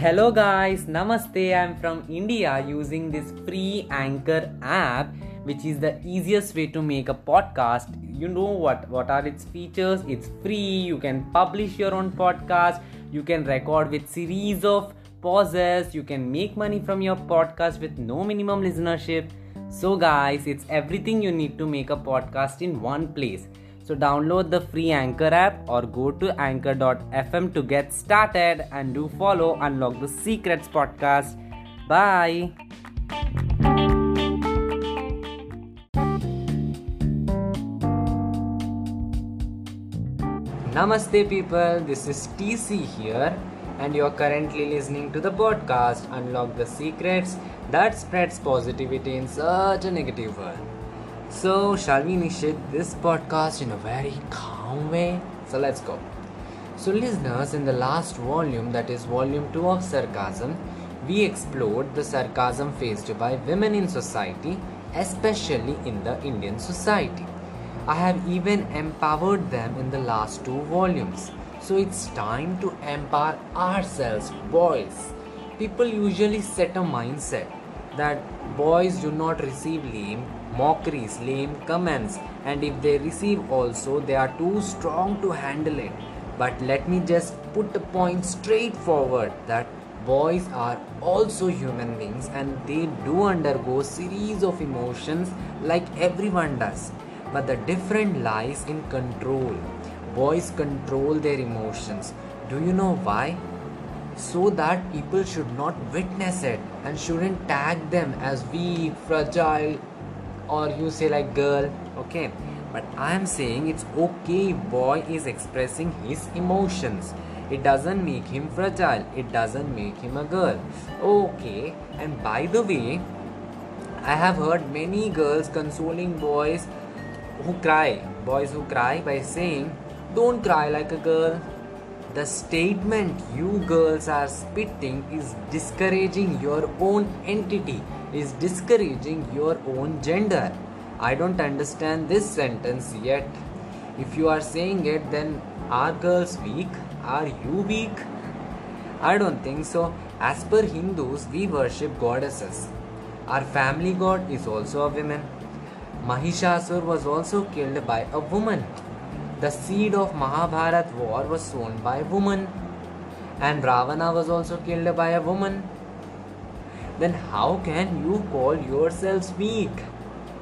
Hello guys, Namaste. I'm from India using this free Anchor app, which is the easiest way to make a podcast. You know what what are its features? It's free. You can publish your own podcast. You can record with series of pauses. You can make money from your podcast with no minimum listenership. So guys, it's everything you need to make a podcast in one place. So download the free Anchor app or go to anchor.fm to get started and do follow Unlock the Secrets podcast. Bye. Namaste people, this is TC here and you are currently listening to the podcast Unlock the Secrets that spreads positivity in such a negative world. So, shall we initiate this podcast in a very calm way? So, let's go. So, listeners, in the last volume, that is volume 2 of Sarcasm, we explored the sarcasm faced by women in society, especially in the Indian society. I have even empowered them in the last two volumes. So, it's time to empower ourselves, boys. People usually set a mindset that boys do not receive lame mockeries, lame comments, and if they receive also, they are too strong to handle it. But let me just put the point straight forward that boys are also human beings and they do undergo series of emotions like everyone does. But the difference lies in control. Boys control their emotions. Do you know why? So that people should not witness it and shouldn't tag them as weak fragile or you say like girl okay. But i am saying it's okay boy is expressing his emotions. It doesn't make him fragile. It doesn't make him a girl. Okay. And by the way i have heard many girls consoling boys who cry. Boys who cry by saying don't cry like a girl. The statement you girls are spitting is discouraging your own entity is discouraging your own gender. I don't understand this sentence yet. If you are saying it, then are girls weak? Are you weak? I don't think so. As per Hindus, we worship goddesses. Our family god is also a woman. Mahishasur was also killed by a woman. The seed of Mahabharat war was sown by a woman. And Ravana was also killed by a woman then how can you call yourselves weak?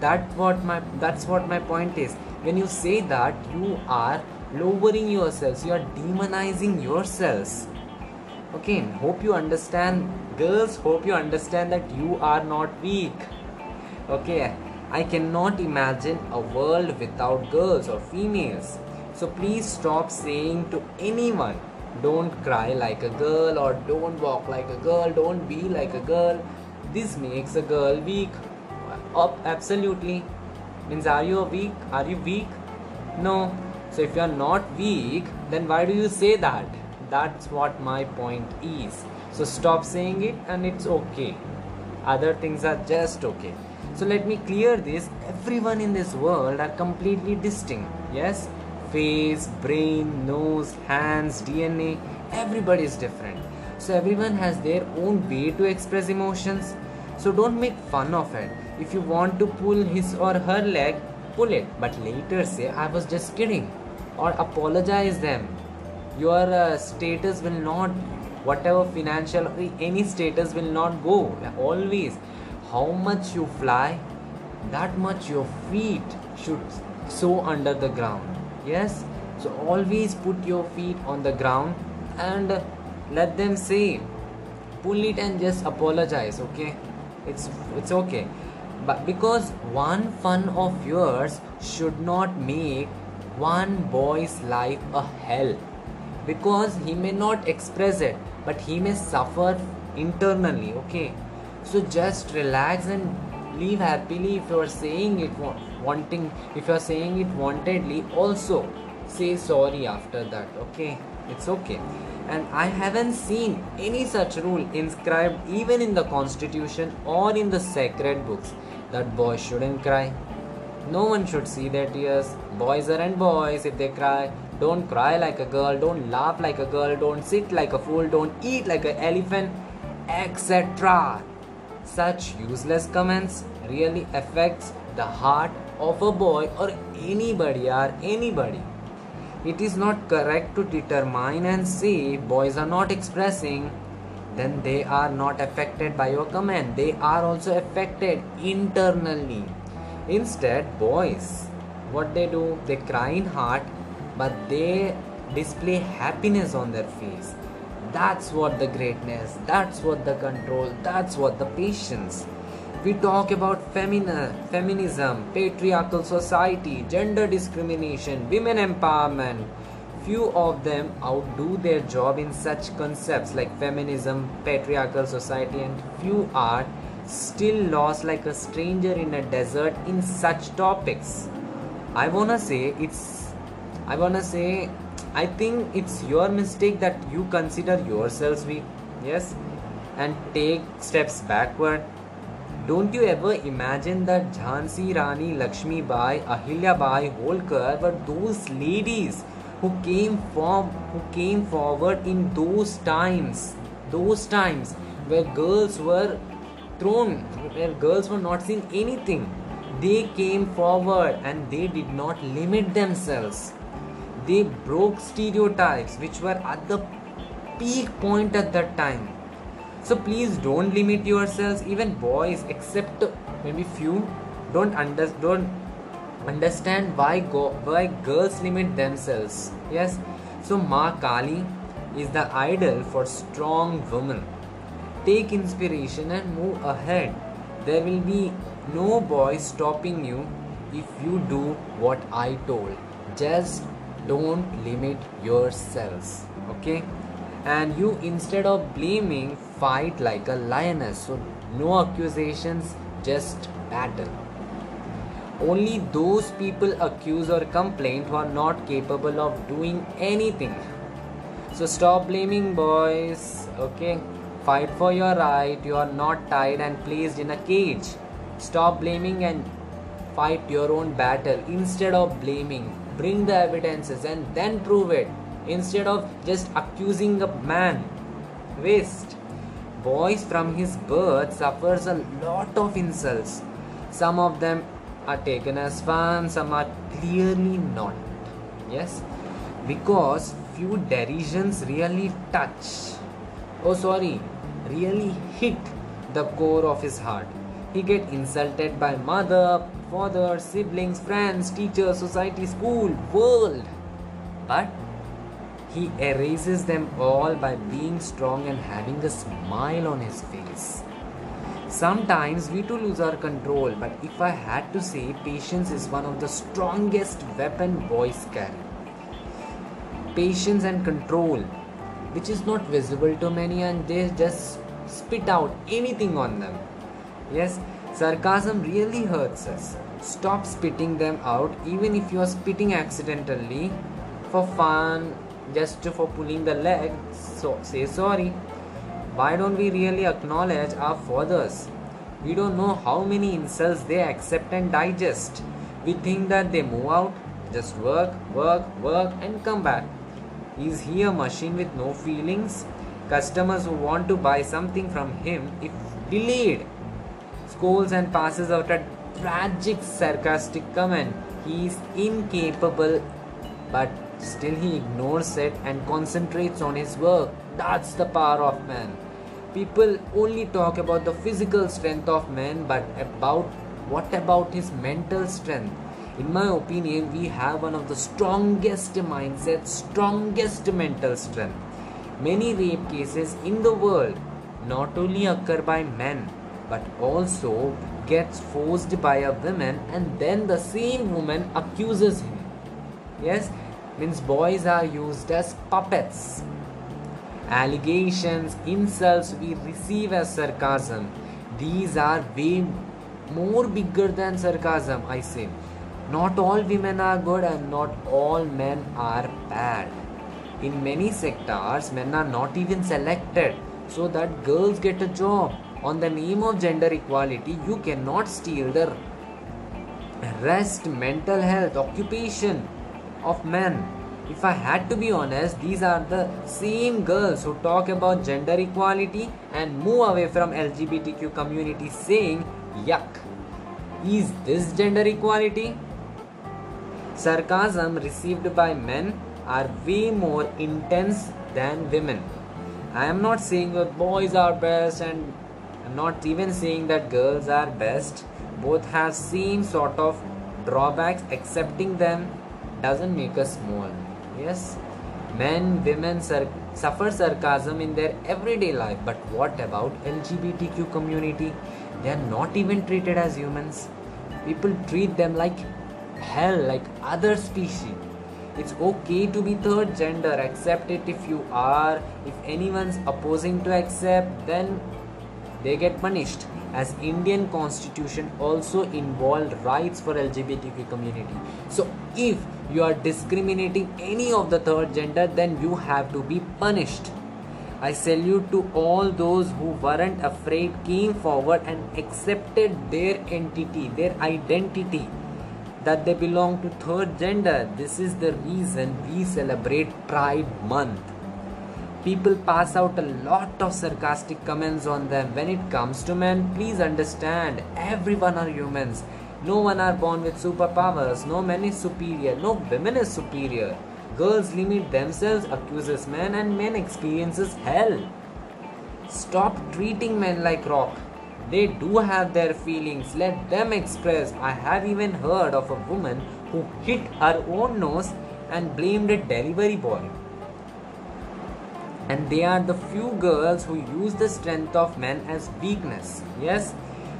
That's what my that's what my point is. When you say that you are lowering yourselves. You are demonizing yourselves. Okay hope you understand. Girls hope you understand that you are not weak. Okay i cannot imagine a world without girls or females. So please stop saying to anyone don't cry like a girl or don't walk like a girl don't be like a girl. This makes a girl weak. Up, absolutely. Means are you weak? Are you weak? No. So if you are not weak then why do you say that? That's what my point is. So stop saying it and it's okay. Other things are just okay. So let me clear this. Everyone in this world are completely distinct. Yes face, brain, nose, hands, DNA, everybody is different. So everyone has their own way to express emotions. So don't make fun of it. If you want to pull his or her leg, pull it. But later say, I was just kidding. Or apologize them. Your uh, status will not, whatever financial, any status will not go. Always. How much you fly, that much your feet should sow under the ground yes? So always put your feet on the ground and let them say pull it and just apologize okay? It's it's okay. But because one fun of yours should not make one boy's life a hell. Because he may not express it but he may suffer internally okay? So just relax and live happily if you're saying it wanting if you're saying it wantedly also say sorry after that okay? It's okay. And i haven't seen any such rule inscribed even in the constitution or in the sacred books. That boys shouldn't cry. No one should see their tears. Boys are and boys. If they cry don't cry like a girl, don't laugh like a girl, don't sit like a fool, don't eat like an elephant, etc. Such useless comments really affects the heart of a boy or anybody or anybody. It is not correct to determine and say boys are not expressing then they are not affected by your comment. They are also affected internally. Instead, boys, what they do, they cry in heart, but they display happiness on their face. That's what the greatness, that's what the control, that's what the patience. We talk about femini- feminism, patriarchal society, gender discrimination, women empowerment few of them outdo their job in such concepts like feminism, patriarchal society, and few are still lost like a stranger in a desert in such topics. I wanna say it's, I wanna say, I think it's your mistake that you consider yourselves weak, yes, and take steps backward. Don't you ever imagine that Jhansi Rani Lakshmi Bai, Ahilya Bai Holkar were those ladies who came from who came forward in those times those times where girls were thrown where girls were not seeing anything? They came forward and they did not limit themselves they broke stereotypes which were at the peak point at that time. So please don't limit yourselves even boys except maybe few don't under don't understand why go why girls limit themselves. Yes? So ma kali is the idol for strong women. Take inspiration and move ahead. There will be no boy stopping you if you do what i told. Just don't limit yourselves okay and you instead of blaming fight like a lioness so no accusations just battle only those people accuse or complain who are not capable of doing anything. So stop blaming boys, okay? Fight for your right. You are not tied and placed in a cage. Stop blaming and fight your own battle instead of blaming. Bring the evidences and then prove it instead of just accusing a man. Waste. Boys from his birth suffers a lot of insults. Some of them are taken as fun, some are clearly not. Yes, because few derisions really touch. Oh, sorry, really hit the core of his heart. He get insulted by mother, father, siblings, friends, teachers, society, school, world. But he erases them all by being strong and having a smile on his face. Sometimes we too lose our control, but if I had to say, patience is one of the strongest weapon boys carry. Patience and control, which is not visible to many, and they just spit out anything on them. Yes, sarcasm really hurts us. Stop spitting them out, even if you are spitting accidentally for fun, just for pulling the leg. So say sorry why don't we really acknowledge our fathers? We don't know how many insults they accept and digest. We think that they move out, just work, work, work, and come back. Is he a machine with no feelings? Customers who want to buy something from him, if delayed, scolds and passes out a tragic, sarcastic comment. He is incapable, but still he ignores it and concentrates on his work. That's the power of man people only talk about the physical strength of man but about what about his mental strength in my opinion we have one of the strongest mindsets strongest mental strength many rape cases in the world not only occur by men but also gets forced by a woman and then the same woman accuses him yes means boys are used as puppets allegations, insults we receive as sarcasm. These are way more bigger than sarcasm, I say. Not all women are good and not all men are bad. In many sectors, men are not even selected so that girls get a job. On the name of gender equality, you cannot steal the rest, mental health, occupation of men. if I had to be honest, these are the same girls who talk about gender equality and move away from LGBTQ community saying, yuck. Is this gender equality? Sarcasm received by men are way more intense than women. I am not saying that boys are best and not even saying that girls are best. Both have same sort of drawbacks. Accepting them doesn't make us small. Yes, men, women suffer sarcasm in their everyday life. But what about LGBTQ community? They are not even treated as humans. People treat them like hell, like other species. It's okay to be third gender. Accept it if you are. If anyone's opposing to accept, then they get punished as indian constitution also involved rights for lgbtq community. So if you are discriminating any of the third gender then you have to be punished. I salute to all those who weren't afraid came forward and accepted their entity their identity that they belong to third gender. This is the reason we celebrate pride month people pass out a lot of sarcastic comments on them. When it comes to men please understand everyone are humans. No one are born with superpowers. No man is superior. No women is superior. Girls limit themselves accuses men and men experiences hell. Stop treating men like rock. They do have their feelings. Let them express. I have even heard of a woman who hit her own nose and blamed a delivery boy and they are the few girls who use the strength of men as weakness. Yes,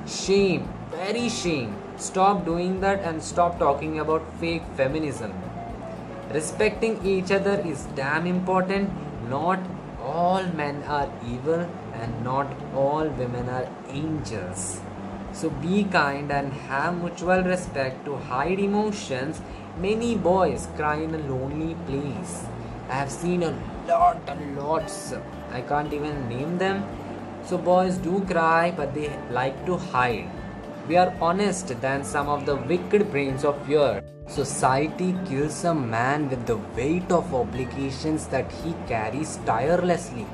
shame, very shame. Stop doing that and stop talking about fake feminism. Respecting each other is damn important. Not all men are evil and not all women are angels. So be kind and have mutual respect to hide emotions. Many boys cry in a lonely place. I have seen a lot and lots. I can't even name them. So boys do cry, but they like to hide. We are honest than some of the wicked brains of fear. Society kills a man with the weight of obligations that he carries tirelessly.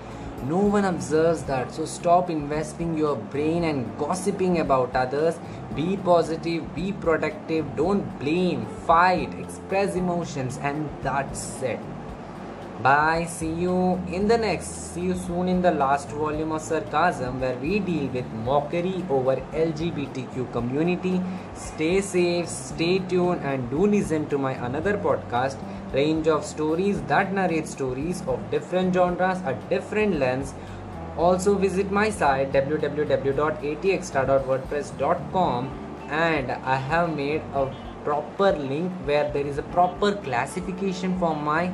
No one observes that, so stop investing your brain and gossiping about others. Be positive, be productive, don't blame, fight, express emotions, and that's it. Bye. See you in the next. See you soon in the last volume of Sarcasm where we deal with mockery over LGBTQ community. Stay safe, stay tuned, and do listen to my another podcast, Range of Stories that narrate stories of different genres, at different lens. Also visit my site www.atextra.wordpress.com and I have made a proper link where there is a proper classification for my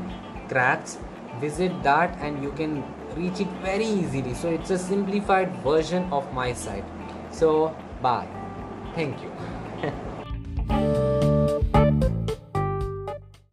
crafts visit that and you can reach it very easily. So it's a simplified version of my site. So bye. Thank you